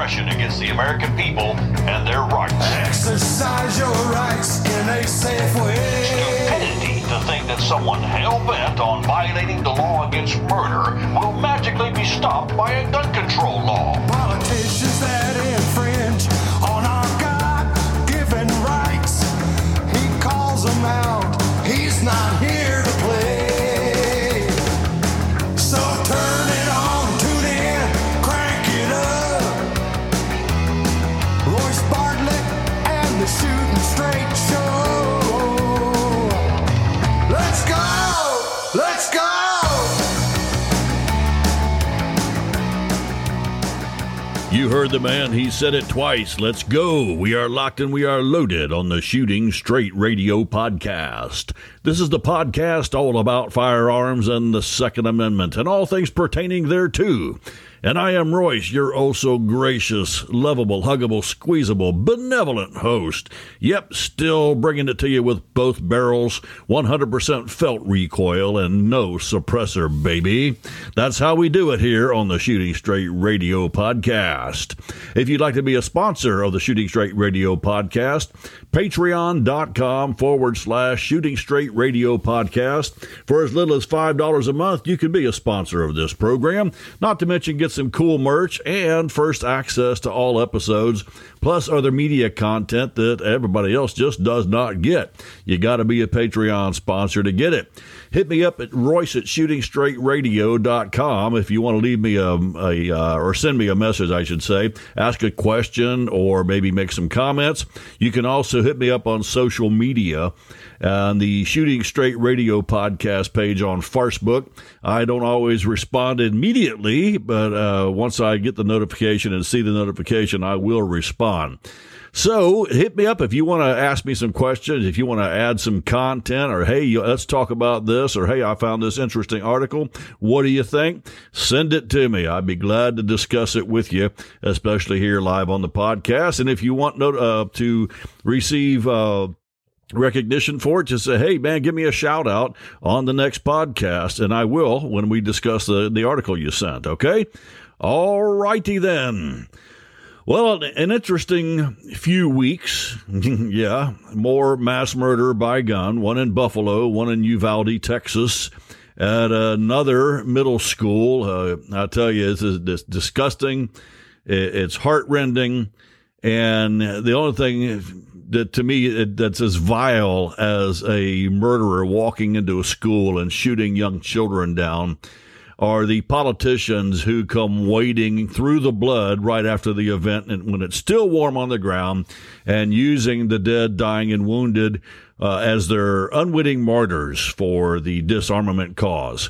aggression against the American people and their rights. Exercise your rights in a safe way. Stupidity to think that someone hell bent on violating the law against murder will magically be stopped by a gun control law. Politicians that infringe on our God given rights. He calls them out. You heard the man, he said it twice. Let's go. We are locked and we are loaded on the Shooting Straight Radio podcast. This is the podcast all about firearms and the Second Amendment and all things pertaining thereto. And I am Royce, your oh so gracious, lovable, huggable, squeezable, benevolent host. Yep, still bringing it to you with both barrels, 100% felt recoil, and no suppressor, baby. That's how we do it here on the Shooting Straight Radio podcast. If you'd like to be a sponsor of the Shooting Straight Radio podcast, patreon.com forward slash Shooting Straight Radio podcast. For as little as $5 a month, you can be a sponsor of this program, not to mention get some cool merch and first access to all episodes, plus other media content that everybody else just does not get. You got to be a Patreon sponsor to get it. Hit me up at Royce at shootingstraightradio.com if you want to leave me a, a uh, or send me a message, I should say, ask a question or maybe make some comments. You can also hit me up on social media on the Shooting Straight Radio podcast page on Farcebook. I don't always respond immediately, but uh, once I get the notification and see the notification, I will respond. So hit me up if you want to ask me some questions, if you want to add some content, or hey, let's talk about this, or hey, I found this interesting article. What do you think? Send it to me. I'd be glad to discuss it with you, especially here live on the podcast. And if you want uh, to receive, uh, recognition for it, just say, hey, man, give me a shout out on the next podcast. And I will when we discuss the, the article you sent. Okay. All righty then. Well, an interesting few weeks. yeah. More mass murder by gun, one in Buffalo, one in Uvalde, Texas. At another middle school, uh, I tell you, it's, it's disgusting. It's heartrending. And the only thing that to me that's as vile as a murderer walking into a school and shooting young children down are the politicians who come wading through the blood right after the event and when it's still warm on the ground and using the dead, dying, and wounded uh, as their unwitting martyrs for the disarmament cause.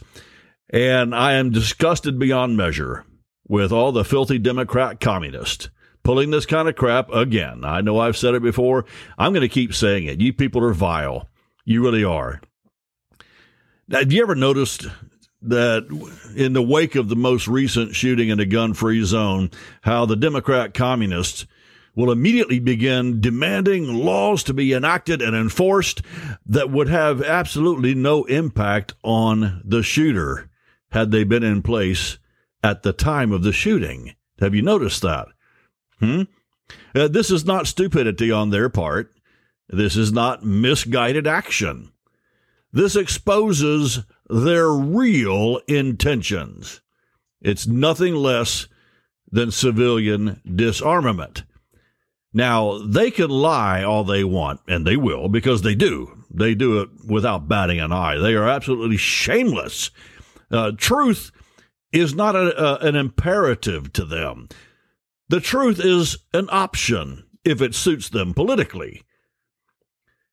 And I am disgusted beyond measure with all the filthy Democrat communists pulling this kind of crap again. I know I've said it before. I'm going to keep saying it. You people are vile. You really are. Have you ever noticed that in the wake of the most recent shooting in a gun free zone, how the Democrat communists will immediately begin demanding laws to be enacted and enforced that would have absolutely no impact on the shooter had they been in place at the time of the shooting. Have you noticed that? Hmm? Uh, this is not stupidity on their part. This is not misguided action. This exposes their real intentions. It's nothing less than civilian disarmament. Now, they can lie all they want, and they will, because they do. They do it without batting an eye. They are absolutely shameless. Uh, truth is not a, a, an imperative to them. The truth is an option if it suits them politically.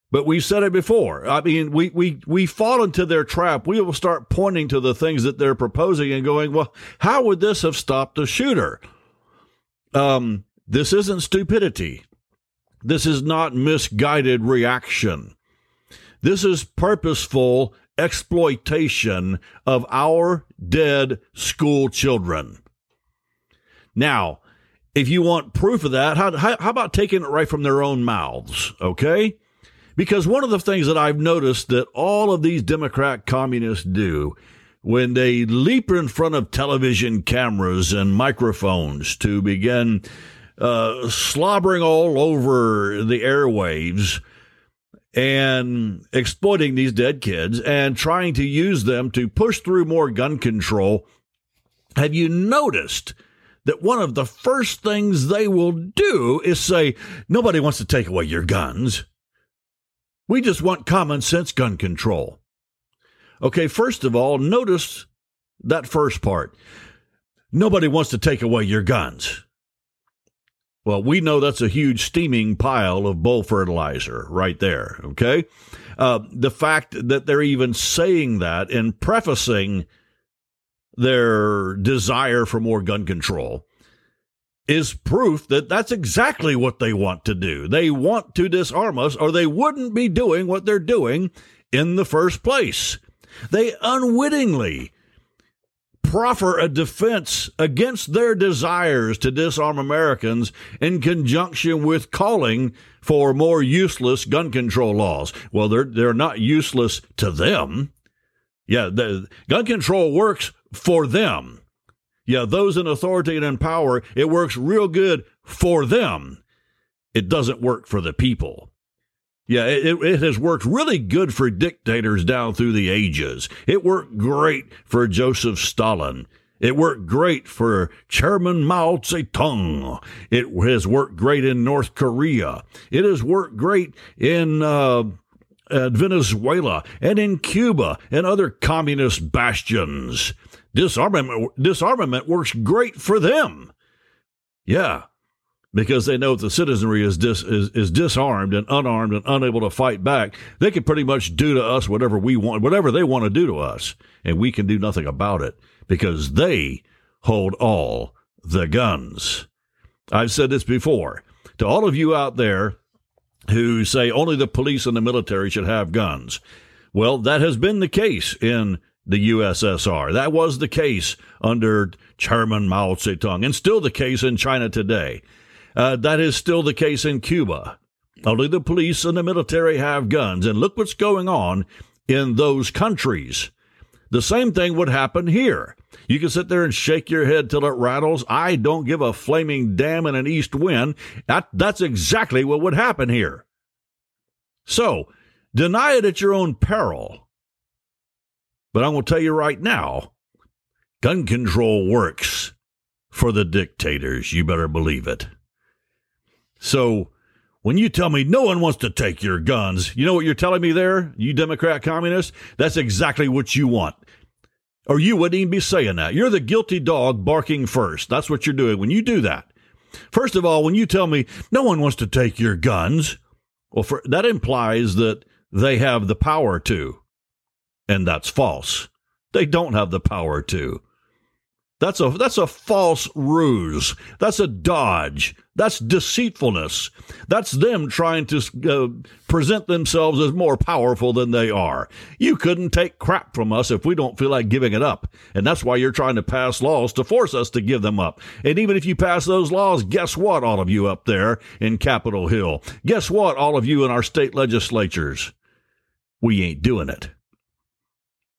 But we've said it before. I mean, we, we, we fall into their trap. We will start pointing to the things that they're proposing and going, well, how would this have stopped the shooter? Um, this isn't stupidity. This is not misguided reaction. This is purposeful exploitation of our dead school children. Now, if you want proof of that, how, how, how about taking it right from their own mouths? Okay. Because one of the things that I've noticed that all of these Democrat communists do when they leap in front of television cameras and microphones to begin uh, slobbering all over the airwaves and exploiting these dead kids and trying to use them to push through more gun control. Have you noticed that one of the first things they will do is say, nobody wants to take away your guns. We just want common sense gun control. Okay, first of all, notice that first part. Nobody wants to take away your guns. Well, we know that's a huge steaming pile of bull fertilizer right there. Okay. Uh, the fact that they're even saying that and prefacing their desire for more gun control is proof that that's exactly what they want to do. They want to disarm us, or they wouldn't be doing what they're doing in the first place. They unwittingly proffer a defense against their desires to disarm Americans in conjunction with calling for more useless gun control laws. Well, they're, they're not useless to them. Yeah, the gun control works for them. Yeah, those in authority and in power, it works real good for them. It doesn't work for the people. Yeah, it, it has worked really good for dictators down through the ages. It worked great for Joseph Stalin. It worked great for Chairman Mao Zedong. It has worked great in North Korea. It has worked great in uh, uh, Venezuela and in Cuba and other communist bastions. Disarmament, disarmament works great for them. Yeah, because they know if the citizenry is, dis, is, is disarmed and unarmed and unable to fight back, they can pretty much do to us whatever we want, whatever they want to do to us, and we can do nothing about it because they hold all the guns. I've said this before to all of you out there who say only the police and the military should have guns. Well, that has been the case in the USSR. That was the case under Chairman Mao Zedong and still the case in China today. Uh, that is still the case in Cuba. Only the police and the military have guns. And look what's going on in those countries. The same thing would happen here. You can sit there and shake your head till it rattles. I don't give a flaming damn in an east wind. That, that's exactly what would happen here. So, deny it at your own peril. But I'm going to tell you right now gun control works for the dictators. You better believe it. So when you tell me no one wants to take your guns, you know what you're telling me there, you Democrat communist? That's exactly what you want. Or you wouldn't even be saying that. You're the guilty dog barking first. That's what you're doing when you do that. First of all, when you tell me no one wants to take your guns, well, for, that implies that they have the power to. And that's false. They don't have the power to. That's a that's a false ruse. That's a dodge. That's deceitfulness. That's them trying to uh, present themselves as more powerful than they are. You couldn't take crap from us if we don't feel like giving it up. And that's why you're trying to pass laws to force us to give them up. And even if you pass those laws, guess what, all of you up there in Capitol Hill? Guess what, all of you in our state legislatures? We ain't doing it.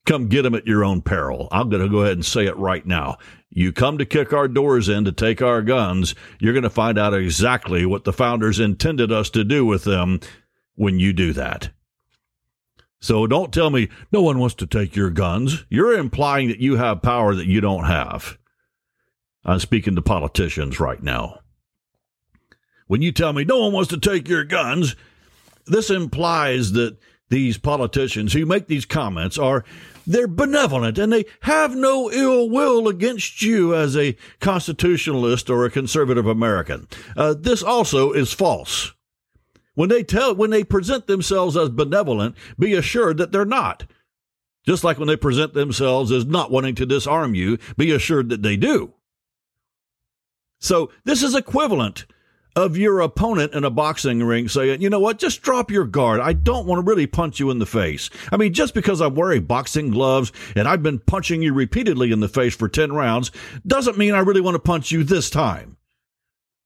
Come get them at your own peril. I'm going to go ahead and say it right now. You come to kick our doors in to take our guns, you're going to find out exactly what the founders intended us to do with them when you do that. So don't tell me no one wants to take your guns. You're implying that you have power that you don't have. I'm speaking to politicians right now. When you tell me no one wants to take your guns, this implies that these politicians who make these comments are they're benevolent and they have no ill will against you as a constitutionalist or a conservative American. Uh, this also is false. When they tell, when they present themselves as benevolent, be assured that they're not. Just like when they present themselves as not wanting to disarm you, be assured that they do. So this is equivalent of your opponent in a boxing ring saying, you know what, just drop your guard. I don't want to really punch you in the face. I mean, just because I'm wearing boxing gloves and I've been punching you repeatedly in the face for 10 rounds doesn't mean I really want to punch you this time.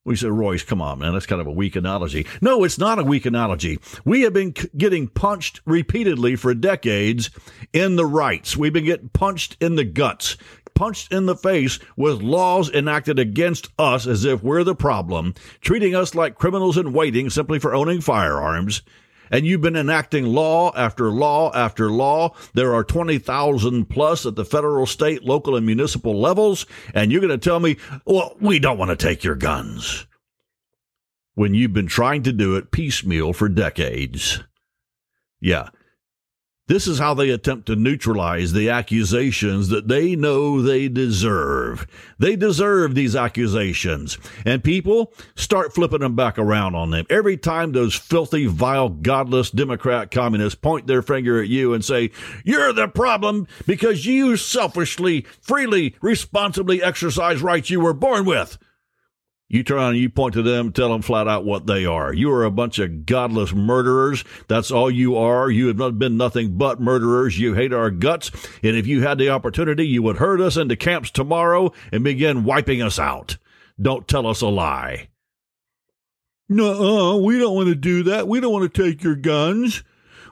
We said, Royce, come on, man. That's kind of a weak analogy. No, it's not a weak analogy. We have been c- getting punched repeatedly for decades in the rights. We've been getting punched in the guts, punched in the face with laws enacted against us as if we're the problem, treating us like criminals in waiting simply for owning firearms. And you've been enacting law after law after law. There are 20,000 plus at the federal, state, local, and municipal levels. And you're going to tell me, well, we don't want to take your guns. When you've been trying to do it piecemeal for decades. Yeah. This is how they attempt to neutralize the accusations that they know they deserve. They deserve these accusations. And people start flipping them back around on them. Every time those filthy, vile, godless Democrat communists point their finger at you and say, You're the problem because you selfishly, freely, responsibly exercise rights you were born with. You turn around and you point to them, tell them flat out what they are. You are a bunch of godless murderers. That's all you are. You have not been nothing but murderers. You hate our guts. And if you had the opportunity, you would herd us into camps tomorrow and begin wiping us out. Don't tell us a lie. No, we don't want to do that. We don't want to take your guns.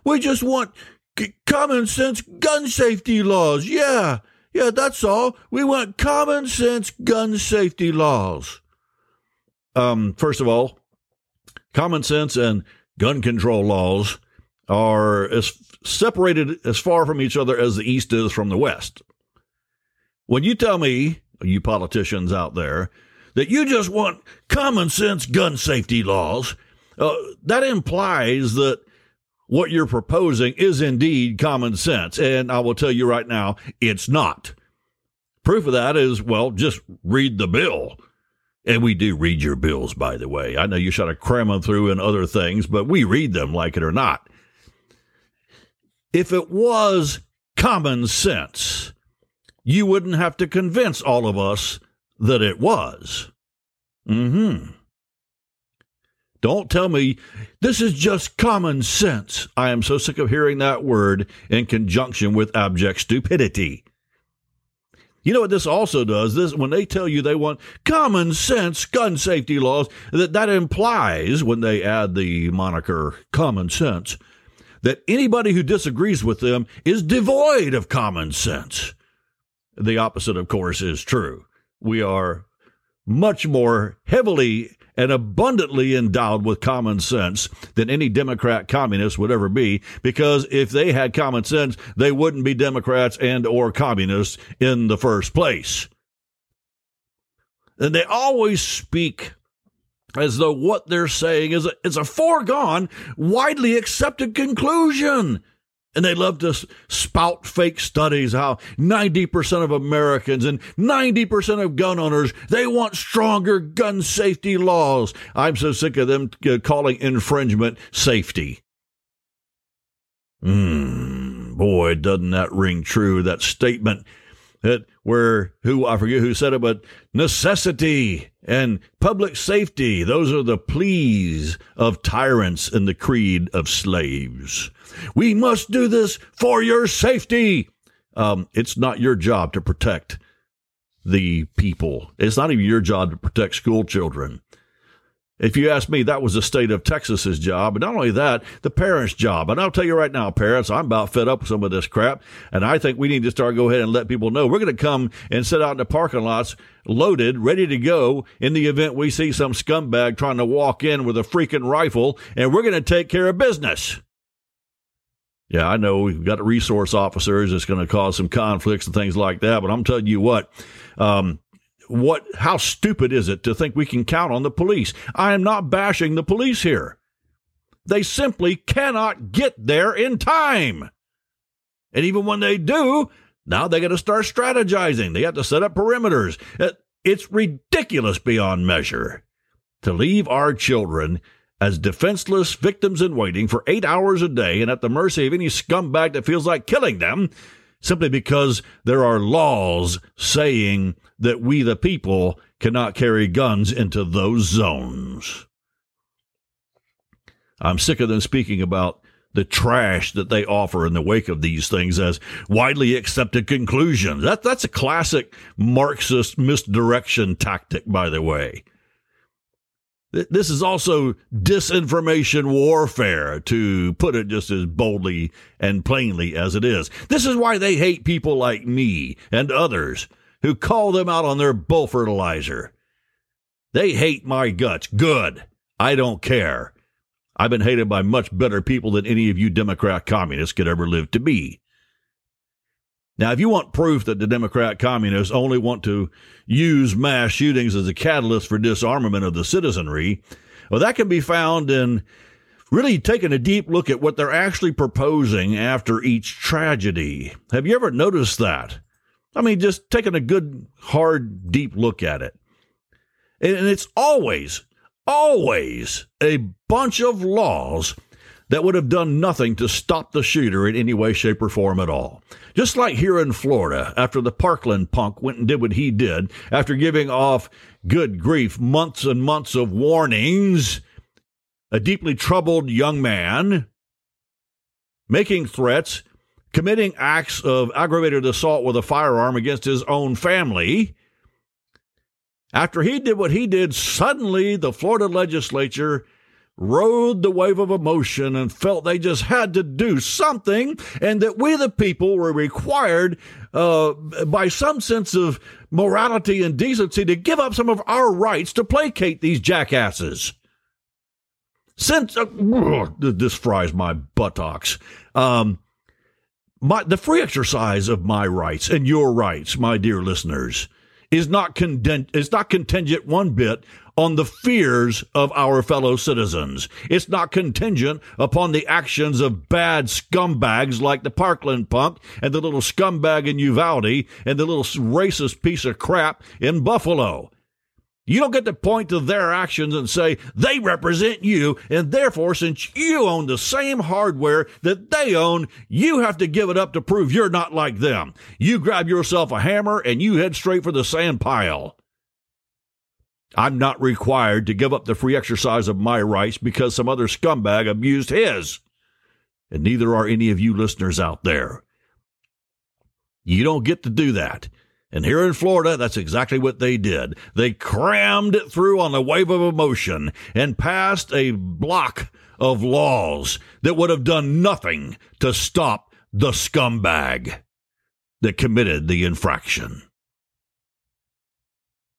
We just want c- common sense gun safety laws. Yeah, yeah, that's all. We want common sense gun safety laws um, first of all, common sense and gun control laws are as separated as far from each other as the East is from the West. When you tell me, you politicians out there, that you just want common sense gun safety laws, uh, that implies that what you're proposing is indeed common sense. And I will tell you right now, it's not. Proof of that is, well, just read the bill. And we do read your bills, by the way. I know you try to cram them through and other things, but we read them like it or not. If it was common sense, you wouldn't have to convince all of us that it was. Hmm. Don't tell me this is just common sense. I am so sick of hearing that word in conjunction with abject stupidity. You know what this also does? This when they tell you they want common sense gun safety laws, that that implies when they add the moniker common sense that anybody who disagrees with them is devoid of common sense. The opposite, of course, is true. We are much more heavily and abundantly endowed with common sense than any Democrat communist would ever be because if they had common sense, they wouldn't be Democrats and or communists in the first place. And they always speak as though what they're saying is a, is a foregone, widely accepted conclusion. And they love to spout fake studies how 90% of Americans and 90% of gun owners, they want stronger gun safety laws. I'm so sick of them uh, calling infringement safety. Hmm, boy, doesn't that ring true, that statement that where who I forget who said it, but necessity and public safety, those are the pleas of tyrants in the creed of slaves. We must do this for your safety. Um, it's not your job to protect the people. It's not even your job to protect school children. If you ask me, that was the state of Texas's job. And not only that, the parents' job. And I'll tell you right now, parents, I'm about fed up with some of this crap. And I think we need to start go ahead and let people know we're going to come and sit out in the parking lots loaded, ready to go in the event we see some scumbag trying to walk in with a freaking rifle and we're going to take care of business. Yeah, I know we've got resource officers. It's going to cause some conflicts and things like that. But I'm telling you what, um, what, how stupid is it to think we can count on the police? I am not bashing the police here. They simply cannot get there in time. And even when they do, now they got to start strategizing. They have to set up perimeters. Uh, it's ridiculous beyond measure to leave our children as defenseless victims in waiting for eight hours a day and at the mercy of any scumbag that feels like killing them simply because there are laws saying that we, the people, cannot carry guns into those zones. I'm sick of them speaking about the trash that they offer in the wake of these things as widely accepted conclusions. That, that's a classic Marxist misdirection tactic, by the way. This is also disinformation warfare, to put it just as boldly and plainly as it is. This is why they hate people like me and others who call them out on their bull fertilizer. They hate my guts. Good. I don't care. I've been hated by much better people than any of you Democrat communists could ever live to be. Now, if you want proof that the Democrat communists only want to use mass shootings as a catalyst for disarmament of the citizenry, well, that can be found in really taking a deep look at what they're actually proposing after each tragedy. Have you ever noticed that? I mean, just taking a good, hard, deep look at it. And it's always, always a bunch of laws that would have done nothing to stop the shooter in any way, shape, or form at all. Just like here in Florida, after the Parkland punk went and did what he did, after giving off, good grief, months and months of warnings, a deeply troubled young man making threats, committing acts of aggravated assault with a firearm against his own family. After he did what he did, suddenly the Florida legislature rode the wave of emotion and felt they just had to do something, and that we, the people, were required uh, by some sense of morality and decency to give up some of our rights to placate these jackasses. Since uh, this fries my buttocks. Um, my, the free exercise of my rights and your rights, my dear listeners, is not content, is not contingent one bit on the fears of our fellow citizens. It's not contingent upon the actions of bad scumbags like the Parkland punk and the little scumbag in Uvalde and the little racist piece of crap in Buffalo. You don't get to point to their actions and say they represent you, and therefore, since you own the same hardware that they own, you have to give it up to prove you're not like them. You grab yourself a hammer and you head straight for the sand pile. I'm not required to give up the free exercise of my rights because some other scumbag abused his. And neither are any of you listeners out there. You don't get to do that. And here in Florida, that's exactly what they did. They crammed it through on a wave of emotion and passed a block of laws that would have done nothing to stop the scumbag that committed the infraction.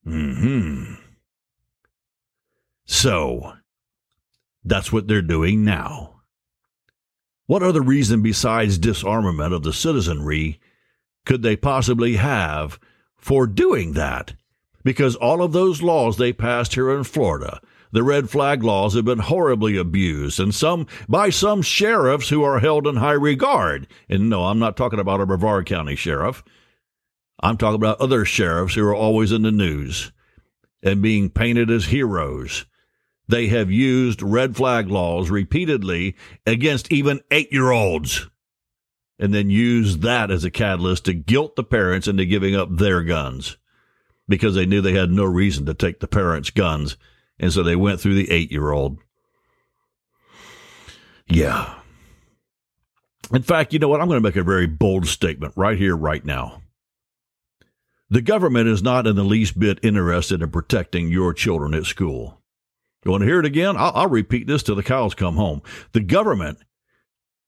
Hmm. So, that's what they're doing now. What other reason besides disarmament of the citizenry could they possibly have for doing that? Because all of those laws they passed here in Florida, the red flag laws have been horribly abused and some by some sheriffs who are held in high regard. And no, I'm not talking about a Brevard County sheriff. I'm talking about other sheriffs who are always in the news and being painted as heroes they have used red flag laws repeatedly against even eight year olds and then used that as a catalyst to guilt the parents into giving up their guns because they knew they had no reason to take the parents' guns. And so they went through the eight year old. Yeah. In fact, you know what? I'm going to make a very bold statement right here, right now. The government is not in the least bit interested in protecting your children at school. You want to hear it again? I'll, I'll repeat this till the cows come home. The government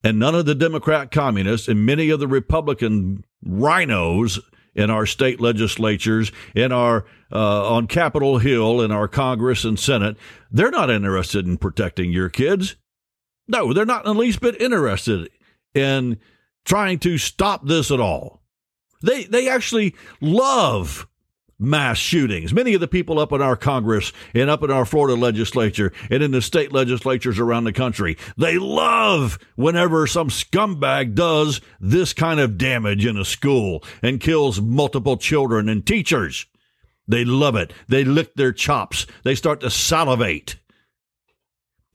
and none of the Democrat communists and many of the Republican RINOs in our state legislatures, in our uh, on Capitol Hill, in our Congress and Senate, they're not interested in protecting your kids. No, they're not in the least bit interested in trying to stop this at all. They they actually love mass shootings. Many of the people up in our Congress and up in our Florida legislature and in the state legislatures around the country, they love whenever some scumbag does this kind of damage in a school and kills multiple children and teachers. They love it. They lick their chops. They start to salivate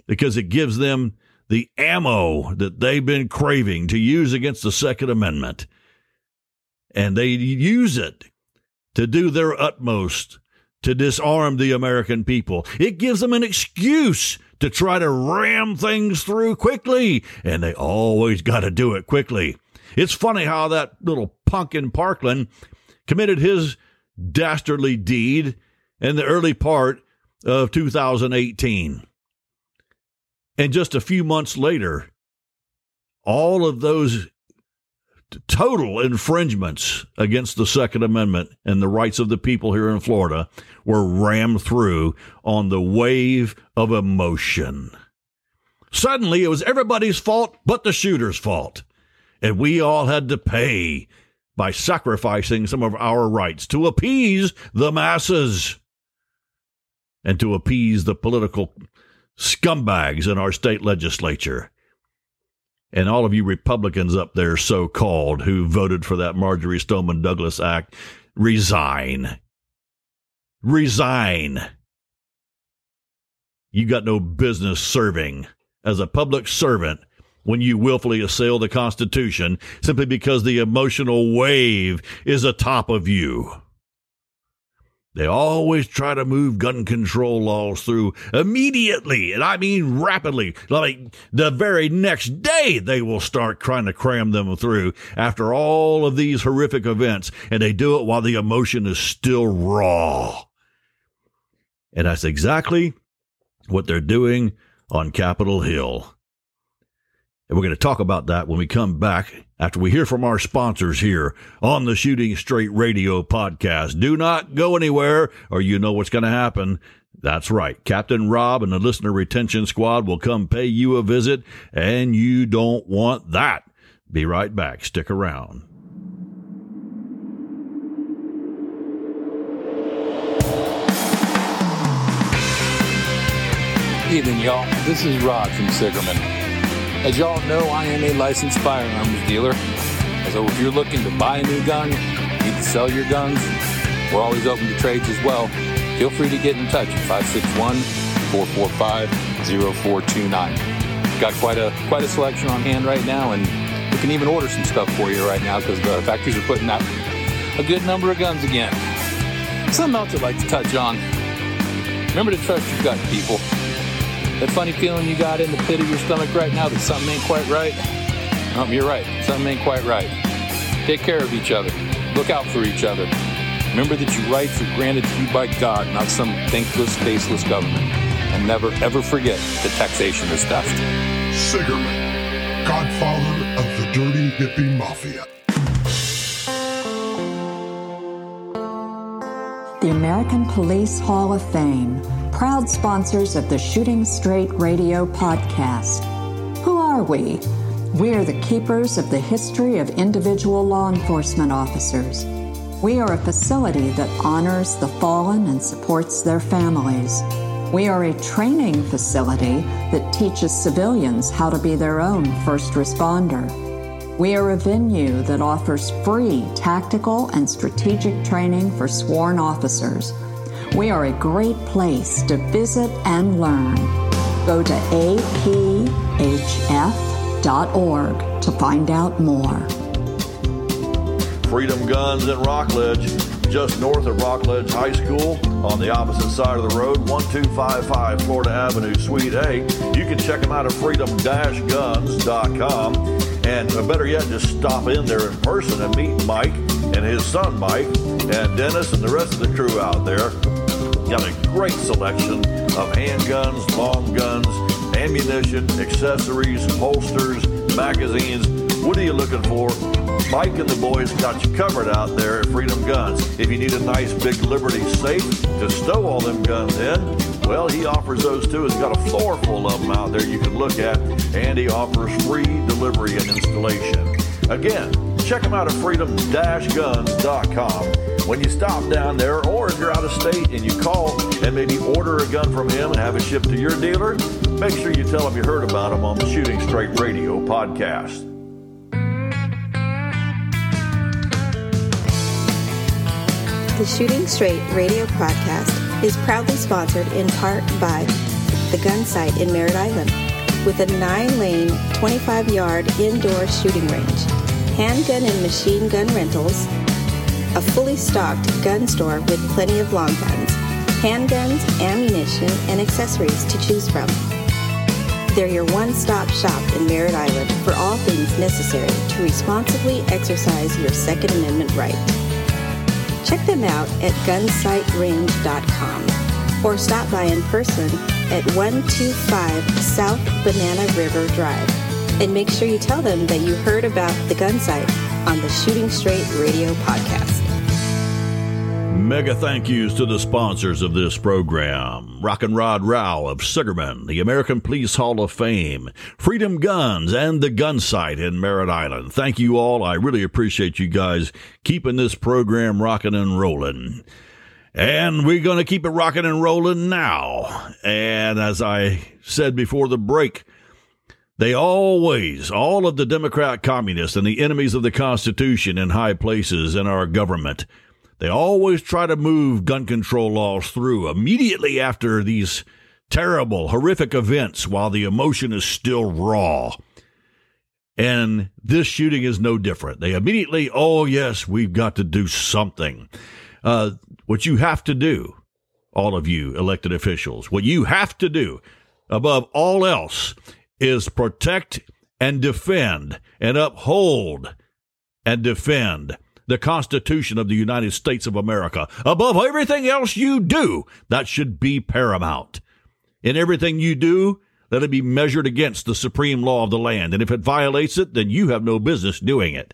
because it gives them the ammo that they've been craving to use against the Second Amendment. And they use it to do their utmost to disarm the American people. It gives them an excuse to try to ram things through quickly, and they always got to do it quickly. It's funny how that little punk in Parkland committed his dastardly deed in the early part of 2018. And just a few months later, all of those total infringements against the Second Amendment and the rights of the people here in Florida were rammed through on the wave of emotion. Suddenly, it was everybody's fault but the shooter's fault. And we all had to pay by sacrificing some of our rights to appease the masses and to appease the political scumbags in our state legislature and all of you Republicans up there, so called, who voted for that Marjory Stoneman Douglas Act, resign. Resign. You got no business serving as a public servant when you willfully assail the Constitution simply because the emotional wave is atop of you. They always try to move gun control laws through immediately, and I mean rapidly. Like the very next day, they will start trying to cram them through after all of these horrific events, and they do it while the emotion is still raw. And that's exactly what they're doing on Capitol Hill. And we're going to talk about that when we come back after we hear from our sponsors here on the Shooting Straight Radio podcast. Do not go anywhere or you know what's going to happen. That's right. Captain Rob and the listener retention squad will come pay you a visit and you don't want that. Be right back. Stick around. Evening, y'all. This is Rod from Sigerman. As y'all know, I am a licensed firearms dealer. So if you're looking to buy a new gun, need to sell your guns, we're always open to trades as well. Feel free to get in touch at 561 445 0429. Got quite a quite a selection on hand right now, and we can even order some stuff for you right now because the factories are putting out a good number of guns again. Something else I'd like to touch on. Remember to trust your gut, people. That funny feeling you got in the pit of your stomach right now that something ain't quite right? Um, you're right. Something ain't quite right. Take care of each other. Look out for each other. Remember that your rights are granted to you by God, not some thankless, faceless government. And never, ever forget that taxation is theft. Sigerman, godfather of the dirty hippie mafia. The American Police Hall of Fame, proud sponsors of the Shooting Straight Radio podcast. Who are we? We are the keepers of the history of individual law enforcement officers. We are a facility that honors the fallen and supports their families. We are a training facility that teaches civilians how to be their own first responder. We are a venue that offers free tactical and strategic training for sworn officers. We are a great place to visit and learn. Go to aphf.org to find out more. Freedom Guns in Rockledge, just north of Rockledge High School, on the opposite side of the road, 1255 Florida Avenue, Suite A. You can check them out at freedom-guns.com. And uh, better yet, just stop in there in person and meet Mike and his son Mike and Dennis and the rest of the crew out there. Got a great selection of handguns, long guns, ammunition, accessories, holsters, magazines. What are you looking for? Mike and the boys got you covered out there at Freedom Guns. If you need a nice big Liberty safe to stow all them guns in, well, he offers those too. He's got a floor full of them out there you can look at, and he offers free delivery and installation. Again, check him out at freedom-guns.com. When you stop down there, or if you're out of state and you call and maybe order a gun from him and have it shipped to your dealer, make sure you tell him you heard about him on the Shooting Straight Radio podcast. The Shooting Straight radio podcast is proudly sponsored in part by the Gun Site in Merritt Island, with a nine lane, 25 yard indoor shooting range, handgun and machine gun rentals, a fully stocked gun store with plenty of long guns, handguns, ammunition, and accessories to choose from. They're your one stop shop in Merritt Island for all things necessary to responsibly exercise your Second Amendment right. Check them out at gunsightrange.com or stop by in person at 125 South Banana River Drive. And make sure you tell them that you heard about the gun sight on the Shooting Straight Radio podcast. Mega thank yous to the sponsors of this program Rock and Rod Rao of Sugarman, the American Police Hall of Fame, Freedom Guns, and the Gun Site in Merritt Island. Thank you all. I really appreciate you guys keeping this program rocking and rolling. And we're going to keep it rocking and rolling now. And as I said before the break, they always, all of the Democrat communists and the enemies of the Constitution in high places in our government, they always try to move gun control laws through immediately after these terrible, horrific events while the emotion is still raw. And this shooting is no different. They immediately, oh, yes, we've got to do something. Uh, what you have to do, all of you elected officials, what you have to do above all else is protect and defend and uphold and defend the Constitution of the United States of America. Above everything else you do, that should be paramount. In everything you do, let it be measured against the supreme law of the land. And if it violates it, then you have no business doing it.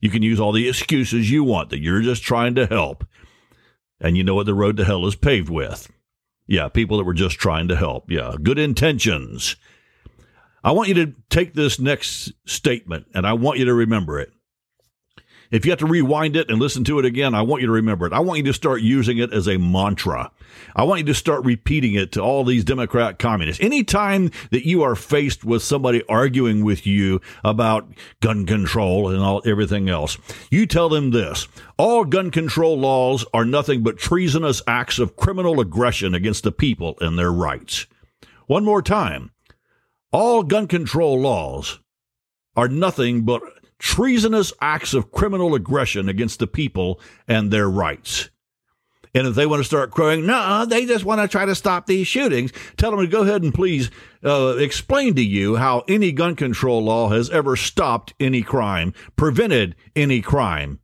You can use all the excuses you want that you're just trying to help. And you know what the road to hell is paved with. Yeah, people that were just trying to help. Yeah, good intentions. I want you to take this next statement and I want you to remember it. If you have to rewind it and listen to it again, I want you to remember it. I want you to start using it as a mantra. I want you to start repeating it to all these Democrat communists. Anytime that you are faced with somebody arguing with you about gun control and all everything else, you tell them this. All gun control laws are nothing but treasonous acts of criminal aggression against the people and their rights. One more time. All gun control laws are nothing but treasonous acts of criminal aggression against the people and their rights. And if they want to start crowing, no, they just want to try to stop these shootings, tell them to go ahead and please uh, explain to you how any gun control law has ever stopped any crime, prevented any crime,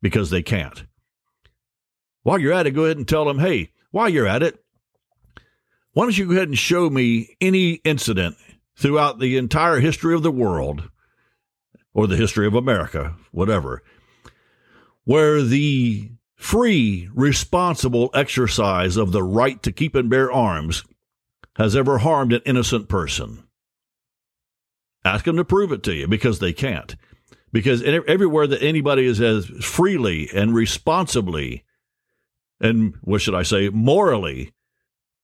because they can't. While you're at it, go ahead and tell them, hey, while you're at it, why don't you go ahead and show me any incident throughout the entire history of the world or the history of America, whatever, where the free, responsible exercise of the right to keep and bear arms has ever harmed an innocent person. Ask them to prove it to you because they can't. Because everywhere that anybody is as freely and responsibly, and what should I say, morally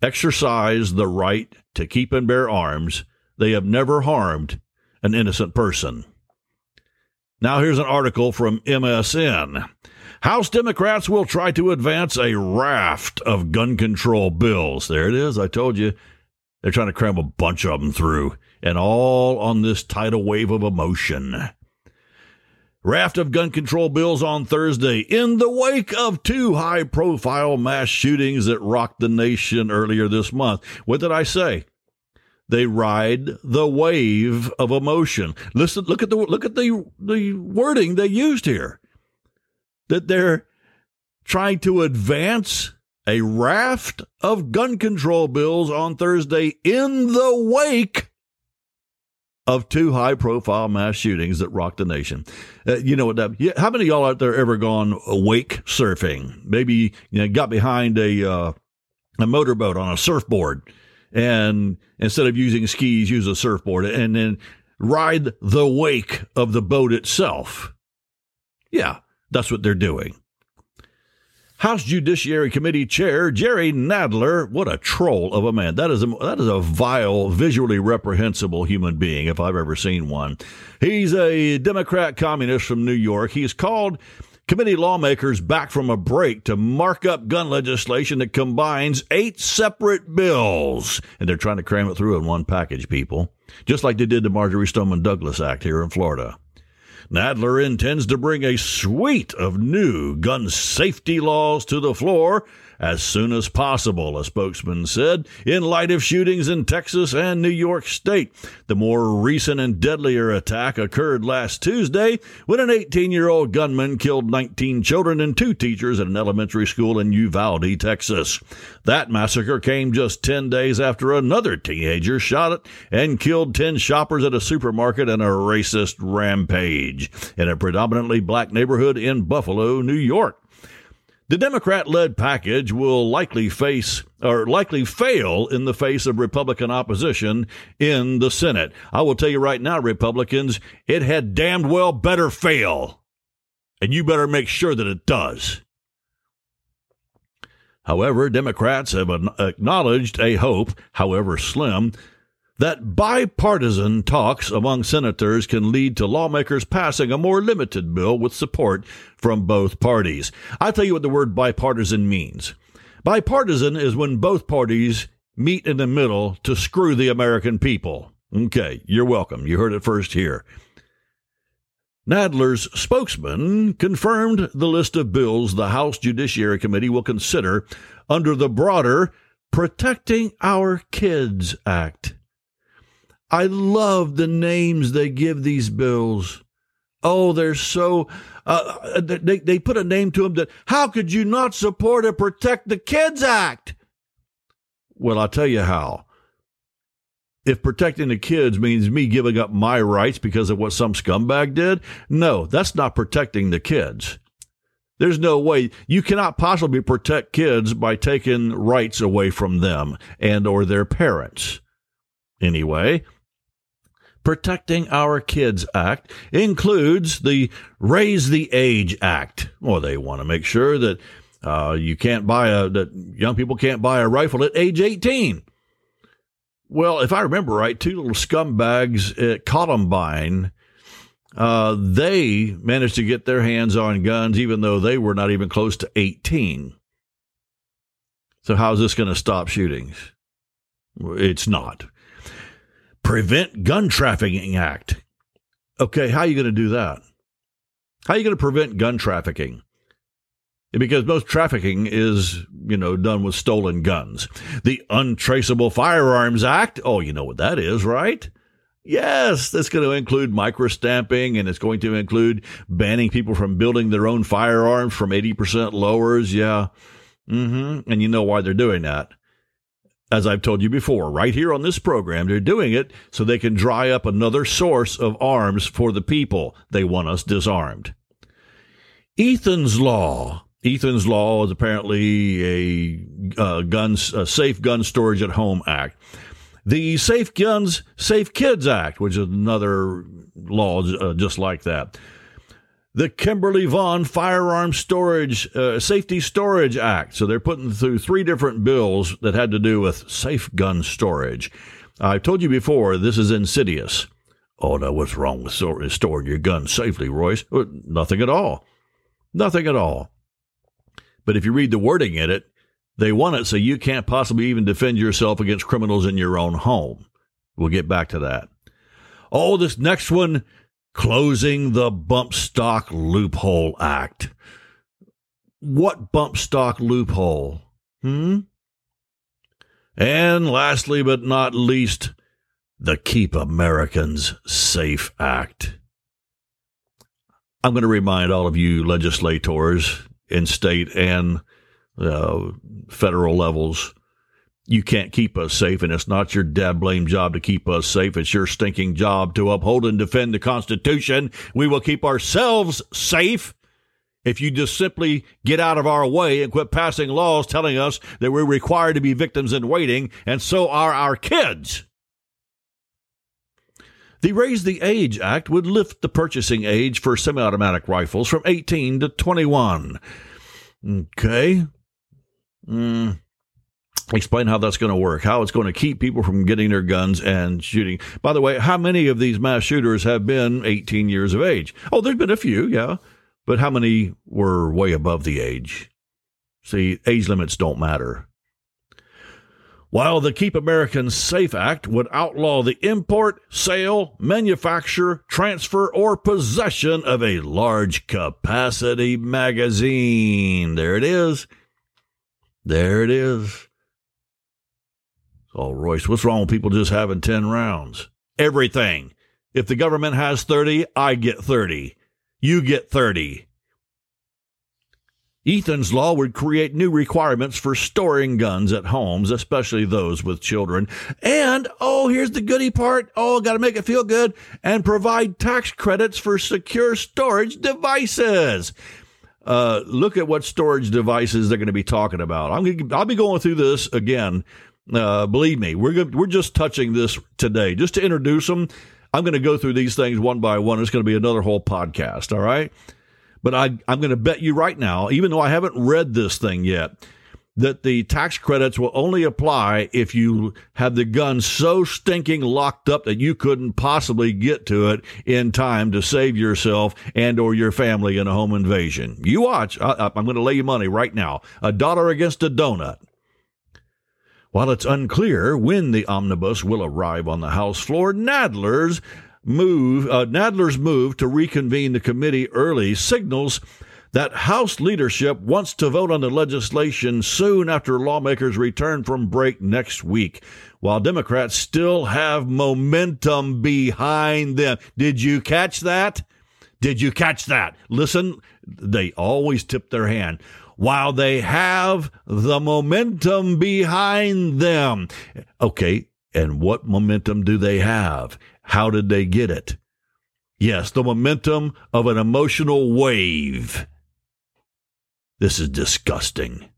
exercise the right to keep and bear arms, they have never harmed an innocent person. Now, here's an article from MSN. House Democrats will try to advance a raft of gun control bills. There it is. I told you. They're trying to cram a bunch of them through, and all on this tidal wave of emotion. Raft of gun control bills on Thursday in the wake of two high profile mass shootings that rocked the nation earlier this month. What did I say? They ride the wave of emotion. Listen, look at the look at the the wording they used here. That they're trying to advance a raft of gun control bills on Thursday in the wake of two high profile mass shootings that rocked the nation. Uh, you know what that, how many y'all out there ever gone wake surfing? Maybe you know, got behind a, uh, a motorboat on a surfboard and instead of using skis, use a surfboard and then ride the wake of the boat itself. Yeah, that's what they're doing. House Judiciary Committee Chair Jerry Nadler, what a troll of a man. That is a, that is a vile, visually reprehensible human being if I've ever seen one. He's a Democrat communist from New York. He's called committee lawmakers back from a break to mark up gun legislation that combines eight separate bills. And they're trying to cram it through in one package, people, just like they did the Marjory Stoneman Douglas Act here in Florida. Nadler intends to bring a suite of new gun safety laws to the floor as soon as possible, a spokesman said, in light of shootings in Texas and New York State. The more recent and deadlier attack occurred last Tuesday when an 18 year old gunman killed 19 children and two teachers at an elementary school in Uvalde, Texas. That massacre came just 10 days after another teenager shot and killed 10 shoppers at a supermarket in a racist rampage in a predominantly black neighborhood in Buffalo, New York. The Democrat led package will likely face or likely fail in the face of Republican opposition in the Senate. I will tell you right now, Republicans, it had damned well better fail. And you better make sure that it does. However, Democrats have acknowledged a hope, however slim, that bipartisan talks among senators can lead to lawmakers passing a more limited bill with support from both parties. I'll tell you what the word bipartisan means. Bipartisan is when both parties meet in the middle to screw the American people. Okay, you're welcome. You heard it first here. Nadler's spokesman confirmed the list of bills the House Judiciary Committee will consider under the broader Protecting Our Kids Act. I love the names they give these bills. Oh, they're so. Uh, they they put a name to them that. How could you not support a Protect the Kids Act? Well, I'll tell you how. If protecting the kids means me giving up my rights because of what some scumbag did, no, that's not protecting the kids. There's no way you cannot possibly protect kids by taking rights away from them and or their parents. Anyway, Protecting Our Kids Act includes the Raise the Age Act. Well, they want to make sure that uh, you can't buy a that young people can't buy a rifle at age 18. Well, if I remember right, two little scumbags at Columbine, uh, they managed to get their hands on guns even though they were not even close to 18. So how's this going to stop shootings? It's not. Prevent Gun Trafficking Act. Okay, how are you going to do that? How are you going to prevent gun trafficking? Because most trafficking is, you know, done with stolen guns. The Untraceable Firearms Act. Oh, you know what that is, right? Yes, that's going to include microstamping and it's going to include banning people from building their own firearms from 80% lowers. Yeah. Mm-hmm. And you know why they're doing that as I've told you before, right here on this program, they're doing it so they can dry up another source of arms for the people. They want us disarmed. Ethan's Law. Ethan's Law is apparently a, uh, guns, a Safe Gun Storage at Home Act. The Safe Guns, Safe Kids Act, which is another law uh, just like that the Kimberly Vaughan Firearm Storage uh, Safety Storage Act. So they're putting through three different bills that had to do with safe gun storage. I've told you before, this is insidious. Oh, no, what's wrong with storing your gun safely, Royce? Well, nothing at all. Nothing at all. But if you read the wording in it, they want it so you can't possibly even defend yourself against criminals in your own home. We'll get back to that. Oh, this next one closing the Bump Stock Loophole Act. What bump stock loophole? Hmm? And lastly but not least, the Keep Americans Safe Act. I'm going to remind all of you legislators in state and uh, federal levels you can't keep us safe, and it's not your dad blame job to keep us safe. It's your stinking job to uphold and defend the Constitution. We will keep ourselves safe if you just simply get out of our way and quit passing laws telling us that we're required to be victims in waiting, and so are our kids. The Raise the Age Act would lift the purchasing age for semi automatic rifles from 18 to 21. Okay. Mm explain how that's going to work, how it's going to keep people from getting their guns and shooting. By the way, how many of these mass shooters have been 18 years of age? Oh, there's been a few, yeah. But how many were way above the age? See, age limits don't matter. while the Keep Americans Safe Act would outlaw the import, sale, manufacture, transfer, or possession of a large capacity magazine. There it is. There it is. Oh, Royce, what's wrong with people just having 10 rounds? Everything. If the government has 30, I get 30. You get 30. Ethan's law would create new requirements for storing guns at homes, especially those with children. And, oh, here's the goody part. Oh, got to make it feel good. And provide tax credits for secure storage devices. Uh, look at what storage devices they're going to be talking about. I'm gonna, I'll be going through this again. Uh, believe me, we're we're just touching this today, just to introduce them. I'm going to go through these things one by one. It's going to be another whole podcast. All right. But I, I'm going to bet you right now, even though I haven't read this thing yet, that the tax credits will only apply if you have the gun so stinking locked up that you couldn't possibly get to it in time to save yourself and or your family in a home invasion. You watch. I, I'm going to lay you money right now. A dollar against a donut. While it's unclear when the omnibus will arrive on the House floor, Nadler's move, uh, Nadler's move to reconvene the committee early signals that House leadership wants to vote on the legislation soon after lawmakers return from break next week, while Democrats still have momentum behind them. Did you catch that? Did you catch that? Listen, they always tip their hand. While they have the momentum behind them. Okay, and what momentum do they have? How did they get it? Yes, the momentum of an emotional wave. This is disgusting.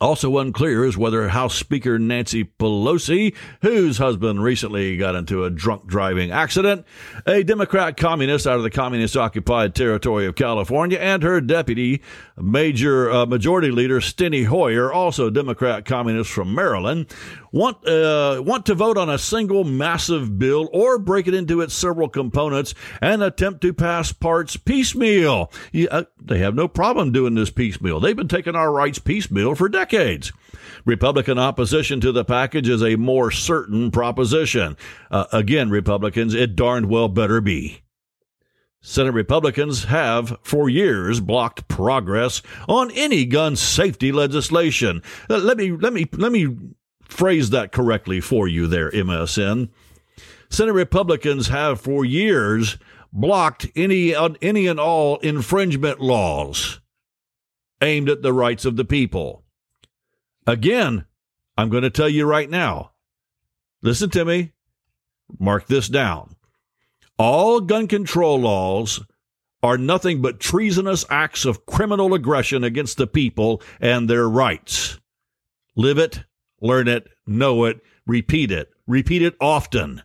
Also unclear is whether House Speaker Nancy Pelosi, whose husband recently got into a drunk driving accident, a Democrat communist out of the communist occupied territory of California, and her deputy, Major uh, Majority Leader Steny Hoyer, also Democrat communist from Maryland, want uh, want to vote on a single massive bill or break it into its several components and attempt to pass parts piecemeal. Yeah, uh, they have no problem doing this piecemeal. They've been taking our rights piecemeal for decades. Republican opposition to the package is a more certain proposition. Uh, again, Republicans, it darned well better be. Senate Republicans have for years blocked progress on any gun safety legislation. Uh, let me let me let me phrase that correctly for you there, MSN. Senate Republicans have for years blocked any any and all infringement laws aimed at the rights of the people. Again, I'm going to tell you right now. Listen to me. Mark this down. All gun control laws are nothing but treasonous acts of criminal aggression against the people and their rights. Live it, learn it, know it, repeat it, repeat it often.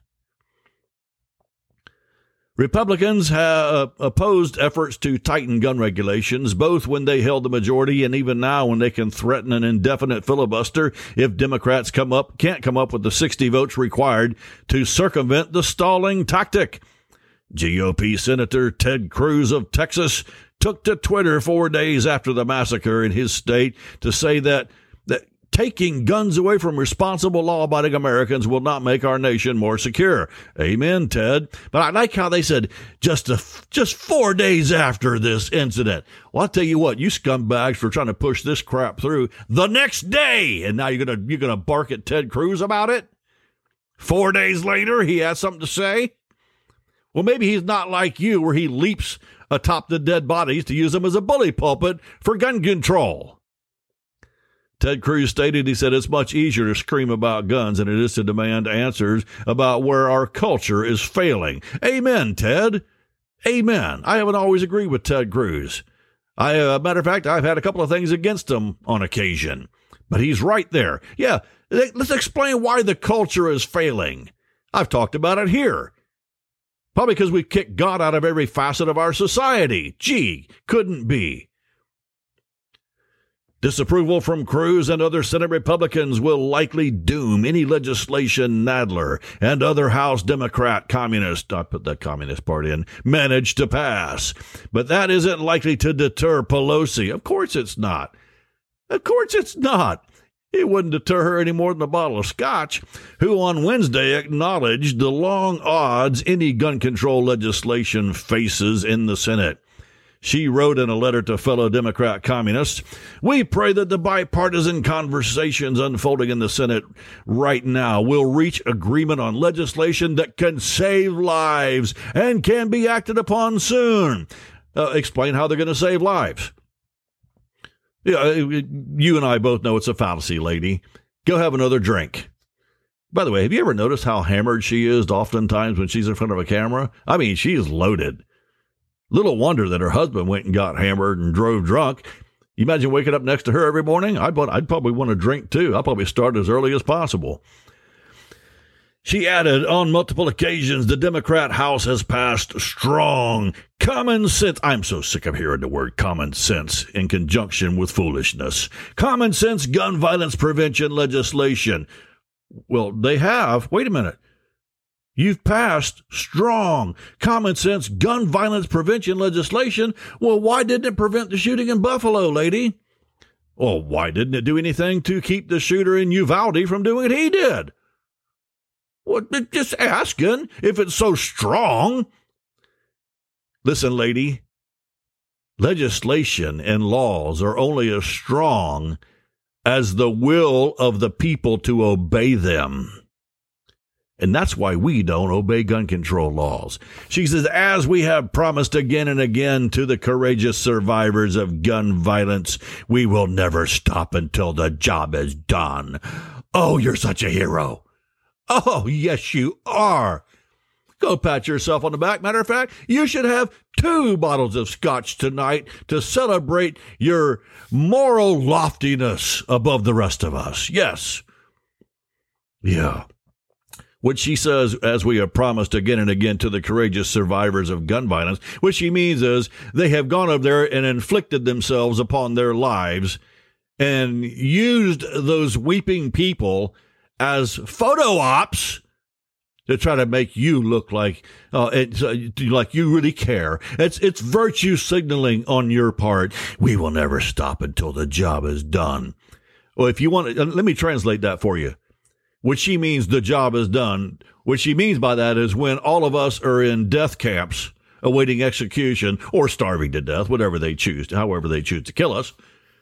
Republicans have uh, opposed efforts to tighten gun regulations, both when they held the majority and even now when they can threaten an indefinite filibuster if Democrats come up can't come up with the 60 votes required to circumvent the stalling tactic. GOP Senator Ted Cruz of Texas took to Twitter four days after the massacre in his state to say that, that taking guns away from responsible law abiding Americans will not make our nation more secure. Amen, Ted. But I like how they said just a, just four days after this incident. Well, I'll tell you what, you scumbags for trying to push this crap through the next day. And now you're to, you're to bark at Ted Cruz about it? Four days later, he has something to say? Well, maybe he's not like you, where he leaps atop the dead bodies to use them as a bully pulpit for gun control. Ted Cruz stated, he said, it's much easier to scream about guns than it is to demand answers about where our culture is failing. Amen, Ted. Amen. I haven't always agreed with Ted Cruz. I, uh, matter of fact, I've had a couple of things against him on occasion, but he's right there. Yeah, let's explain why the culture is failing. I've talked about it here. Probably because we've kicked God out of every facet of our society. Gee, couldn't be. Disapproval from Cruz and other Senate Republicans will likely doom any legislation Nadler and other House Democrat communists, I put that communist part in, manage to pass. But that isn't likely to deter Pelosi. Of course it's not. Of course it's not. It wouldn't deter her any more than a bottle of scotch, who on Wednesday acknowledged the long odds any gun control legislation faces in the Senate. She wrote in a letter to fellow Democrat communists We pray that the bipartisan conversations unfolding in the Senate right now will reach agreement on legislation that can save lives and can be acted upon soon. Uh, explain how they're going to save lives. Yeah, uh, you and I both know it's a fallacy, lady. Go have another drink. By the way, have you ever noticed how hammered she is oftentimes when she's in front of a camera? I mean, she is loaded. Little wonder that her husband went and got hammered and drove drunk. You imagine waking up next to her every morning? I'd, I'd probably want to drink too. I'd probably start as early as possible. She added, on multiple occasions, the Democrat House has passed strong common sense. I'm so sick of hearing the word common sense in conjunction with foolishness. Common sense gun violence prevention legislation. Well, they have. Wait a minute. You've passed strong common sense gun violence prevention legislation. Well, why didn't it prevent the shooting in Buffalo, lady? Well, why didn't it do anything to keep the shooter in Uvalde from doing what he did? Well, just asking if it's so strong. Listen, lady, legislation and laws are only as strong as the will of the people to obey them. And that's why we don't obey gun control laws. She says, as we have promised again and again to the courageous survivors of gun violence, we will never stop until the job is done. Oh, you're such a hero. Oh, yes, you are. Go pat yourself on the back. Matter of fact, you should have two bottles of scotch tonight to celebrate your moral loftiness above the rest of us. Yes. Yeah which she says, as we have promised again and again to the courageous survivors of gun violence, which she means is they have gone up there and inflicted themselves upon their lives and used those weeping people as photo ops to try to make you look like uh, it's uh, like you really care. It's it's virtue signaling on your part. We will never stop until the job is done. Well, if you want, to, let me translate that for you What she means the job is done. What she means by that is when all of us are in death camps awaiting execution or starving to death, whatever they choose, however they choose to kill us,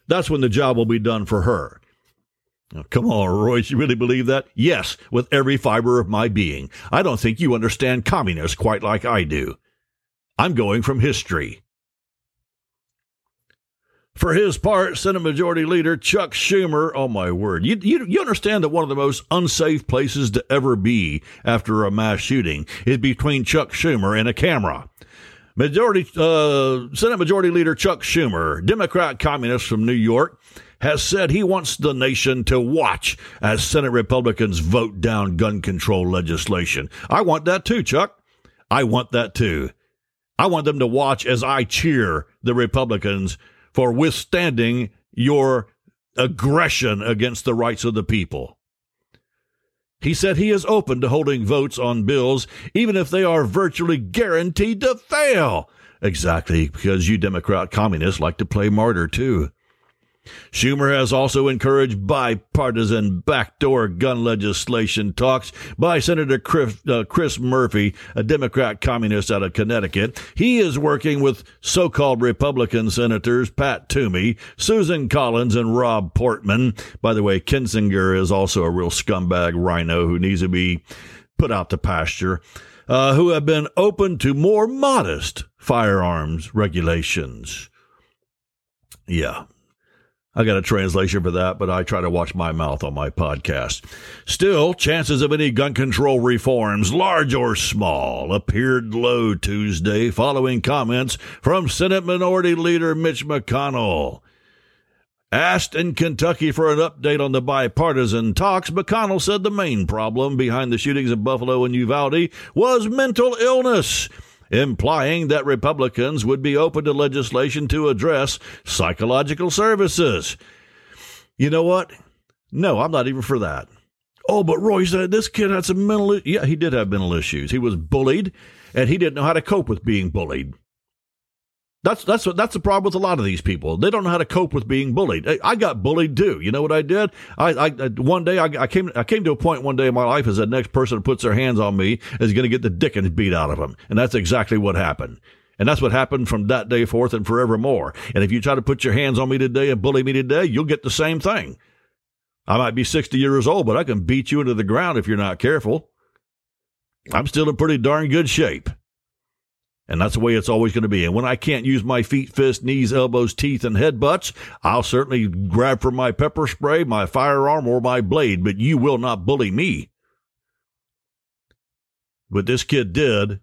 that's when the job will be done for her. Come on, Royce, you really believe that? Yes, with every fiber of my being. I don't think you understand communists quite like I do. I'm going from history. For his part, Senate Majority Leader Chuck Schumer, oh my word, you, you, you understand that one of the most unsafe places to ever be after a mass shooting is between Chuck Schumer and a camera. Majority uh, Senate Majority Leader Chuck Schumer, Democrat communist from New York, has said he wants the nation to watch as Senate Republicans vote down gun control legislation. I want that too, Chuck. I want that too. I want them to watch as I cheer the Republicans for withstanding your aggression against the rights of the people. He said he is open to holding votes on bills, even if they are virtually guaranteed to fail. Exactly, because you Democrat communists like to play martyr, too. Schumer has also encouraged bipartisan backdoor gun legislation talks by Senator Chris, uh, Chris, Murphy, a Democrat communist out of Connecticut. He is working with so called Republican Senators Pat Toomey, Susan Collins, and Rob Portman. By the way, Kinzinger is also a real scumbag RINO who needs to be put out to pasture. Uh, who have been open to more modest firearms regulations. Yeah, I got a translation for that, but I try to watch my mouth on my podcast. Still, chances of any gun control reforms, large or small, appeared low Tuesday following comments from Senate Minority Leader Mitch McConnell. Asked in Kentucky for an update on the bipartisan talks, McConnell said the main problem behind the shootings in Buffalo and Uvalde was mental illness implying that Republicans would be open to legislation to address psychological services. You know what? No, I'm not even for that. Oh, but Roy said this kid had some mental. Yeah, he did have mental issues. He was bullied, and he didn't know how to cope with being bullied. That's that's what that's the problem with a lot of these people. They don't know how to cope with being bullied. I, I got bullied too. You know what I did? I, I one day I, I, came I came to a point one day in my life as the next person who puts their hands on me is going to get the dickens beat out of them, and that's exactly what happened. And that's what happened from that day forth and forevermore. And if you try to put your hands on me today and bully me today, you'll get the same thing. I might be 60 years old, but I can beat you into the ground if you're not careful. I'm still in pretty darn good shape. And that's the way it's always going to be. And when I can't use my feet, fists, knees, elbows, teeth, and headbutts, I'll certainly grab for my pepper spray, my firearm, or my blade, but you will not bully me. What this kid did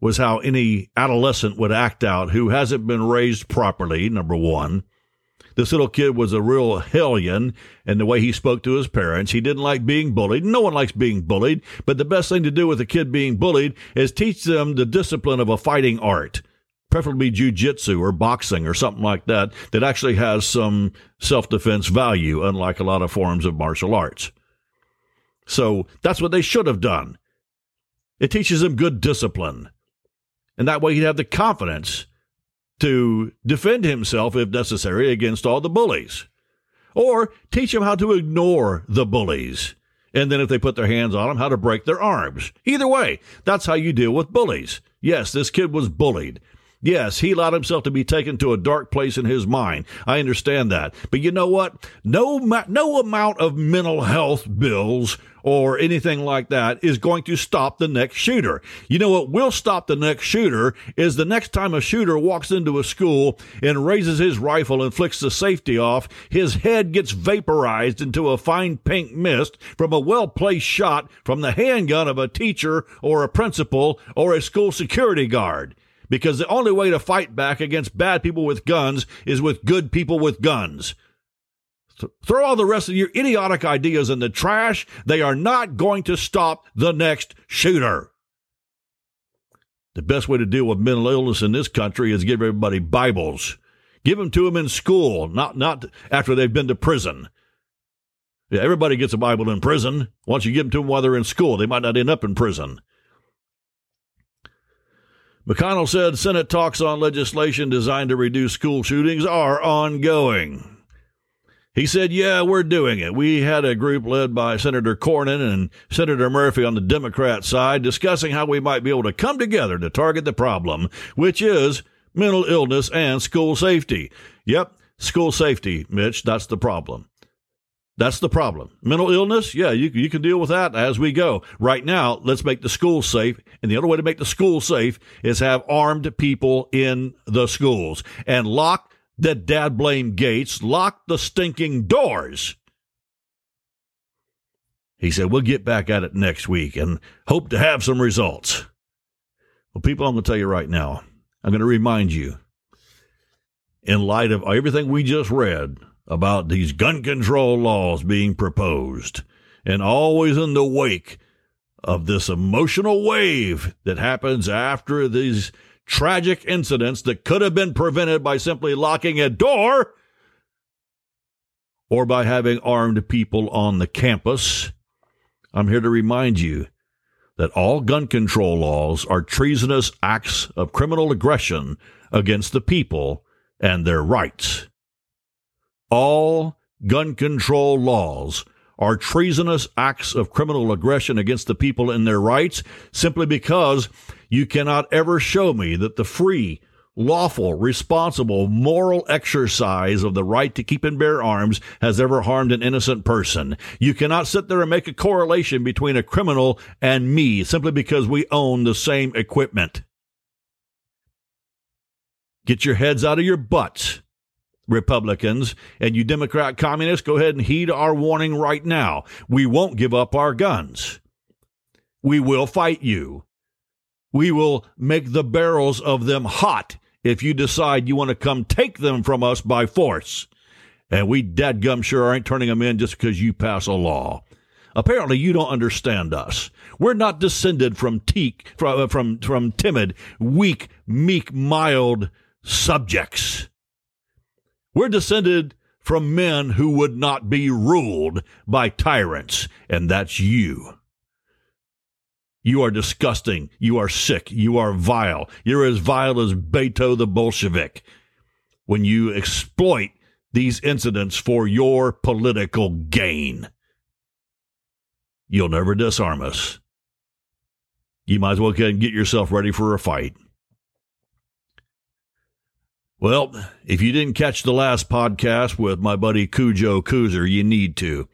was how any adolescent would act out who hasn't been raised properly, number one, this little kid was a real hellion in the way he spoke to his parents. He didn't like being bullied. No one likes being bullied, but the best thing to do with a kid being bullied is teach them the discipline of a fighting art. Preferably jujitsu or boxing or something like that, that actually has some self defense value, unlike a lot of forms of martial arts. So that's what they should have done. It teaches them good discipline. And that way he'd have the confidence to defend himself, if necessary, against all the bullies. Or teach him how to ignore the bullies. And then if they put their hands on him, how to break their arms. Either way, that's how you deal with bullies. Yes, this kid was bullied. Yes, he allowed himself to be taken to a dark place in his mind. I understand that. But you know what? No, no amount of mental health bills or anything like that is going to stop the next shooter. You know what will stop the next shooter is the next time a shooter walks into a school and raises his rifle and flicks the safety off, his head gets vaporized into a fine pink mist from a well placed shot from the handgun of a teacher or a principal or a school security guard because the only way to fight back against bad people with guns is with good people with guns. Throw all the rest of your idiotic ideas in the trash. They are not going to stop the next shooter. The best way to deal with mental illness in this country is give everybody Bibles. Give them to them in school, not not after they've been to prison. Yeah, everybody gets a Bible in prison. Once you give them to them while they're in school, they might not end up in prison. McConnell said Senate talks on legislation designed to reduce school shootings are ongoing. He said, Yeah, we're doing it. We had a group led by Senator Cornyn and Senator Murphy on the Democrat side discussing how we might be able to come together to target the problem, which is mental illness and school safety. Yep, school safety, Mitch, that's the problem. That's the problem. Mental illness, yeah, you, you can deal with that as we go. Right now, let's make the schools safe. And the other way to make the schools safe is have armed people in the schools and lock the dad blame gates, locked the stinking doors. He said, We'll get back at it next week and hope to have some results. Well, people, I'm going to tell you right now, I'm going to remind you, in light of everything we just read, about these gun control laws being proposed, and always in the wake of this emotional wave that happens after these tragic incidents that could have been prevented by simply locking a door or by having armed people on the campus. I'm here to remind you that all gun control laws are treasonous acts of criminal aggression against the people and their rights all gun control laws are treasonous acts of criminal aggression against the people and their rights simply because you cannot ever show me that the free, lawful, responsible, moral exercise of the right to keep and bear arms has ever harmed an innocent person. You cannot sit there and make a correlation between a criminal and me simply because we own the same equipment. Get your heads out of your butts. Republicans and you Democrat communists, go ahead and heed our warning right now. We won't give up our guns. We will fight you. We will make the barrels of them hot if you decide you want to come take them from us by force. And we dadgum sure ain't turning them in just because you pass a law. Apparently, you don't understand us. We're not descended from teak, from, uh, from, from timid, weak, meek, mild subjects. We're descended from men who would not be ruled by tyrants, and that's you. You are disgusting. You are sick. You are vile. You're as vile as Beto the Bolshevik when you exploit these incidents for your political gain. You'll never disarm us. You might as well get, yourself ready for a fight. Well, if you didn't catch the last podcast with my buddy Cujo Coozer, you need to.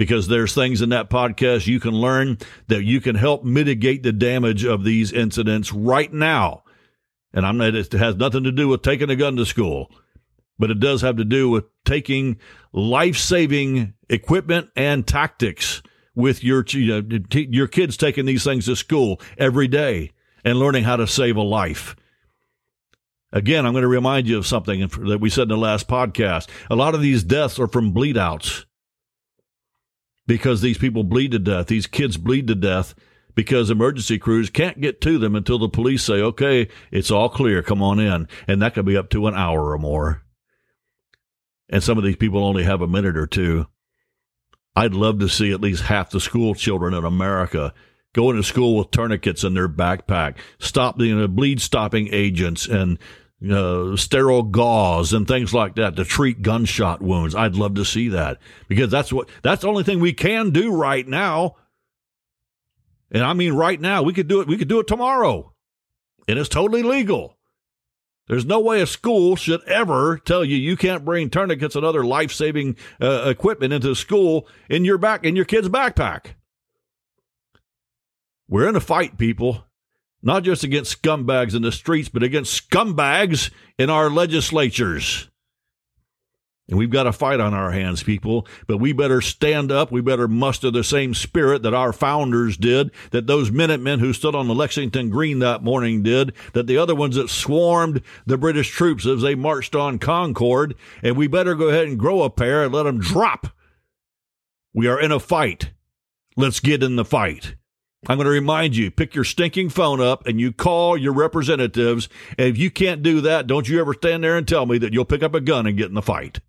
Because there's things in that podcast you can learn that you can help mitigate the damage of these incidents right now. And I'm not, it has nothing to do with taking a gun to school, but it does have to do with taking life saving equipment and tactics with your, you know, your kids taking these things to school every day and learning how to save a life. Again, I'm going to remind you of something that we said in the last podcast. A lot of these deaths are from bleed outs because these people bleed to death. These kids bleed to death because emergency crews can't get to them until the police say, okay, it's all clear, come on in. And that could be up to an hour or more. And some of these people only have a minute or two. I'd love to see at least half the school children in America going to school with tourniquets in their backpack, stop the uh, know, bleed stopping agents and uh, sterile gauze and things like that to treat gunshot wounds. I'd love to see that because that's what that's the only thing we can do right now. And I mean right now, we could do it we could do it tomorrow. And it's totally legal. There's no way a school should ever tell you you can't bring tourniquets and other life-saving uh, equipment into school in your back in your kid's backpack. We're in a fight, people not just against scumbags in the streets, but against scumbags in our legislatures. And we've got a fight on our hands, people, but we better stand up. We better muster the same spirit that our founders did, that those Minutemen who stood on the Lexington Green that morning did, that the other ones that swarmed the British troops as they marched on Concord. And we better go ahead and grow a pair and let them drop. We are in a fight. Let's get in the fight. I'm going to remind you pick your stinking phone up and you call your representatives. And if you can't do that, don't you ever stand there and tell me that you'll pick up a gun and get in the fight.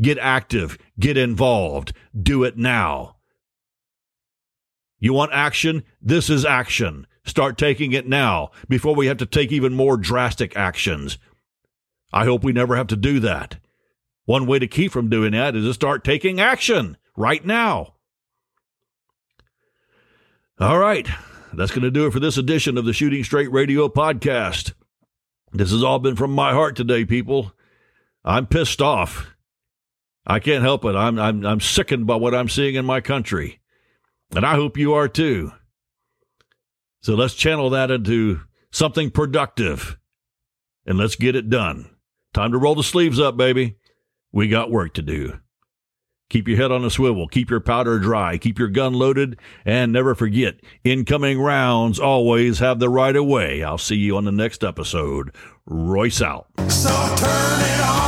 Get active, get involved, do it now. You want action? This is action. Start taking it now before we have to take even more drastic actions. I hope we never have to do that. One way to keep from doing that is to start taking action right now. All right. That's going to do it for this edition of the Shooting Straight Radio podcast. This has all been from my heart today, people. I'm pissed off. I can't help it. I'm, I'm, I'm sickened by what I'm seeing in my country. And I hope you are too. So let's channel that into something productive and let's get it done. Time to roll the sleeves up, baby. We got work to do. Keep your head on a swivel. Keep your powder dry. Keep your gun loaded. And never forget, incoming rounds always have the right of way. I'll see you on the next episode. Royce out. So turn it on.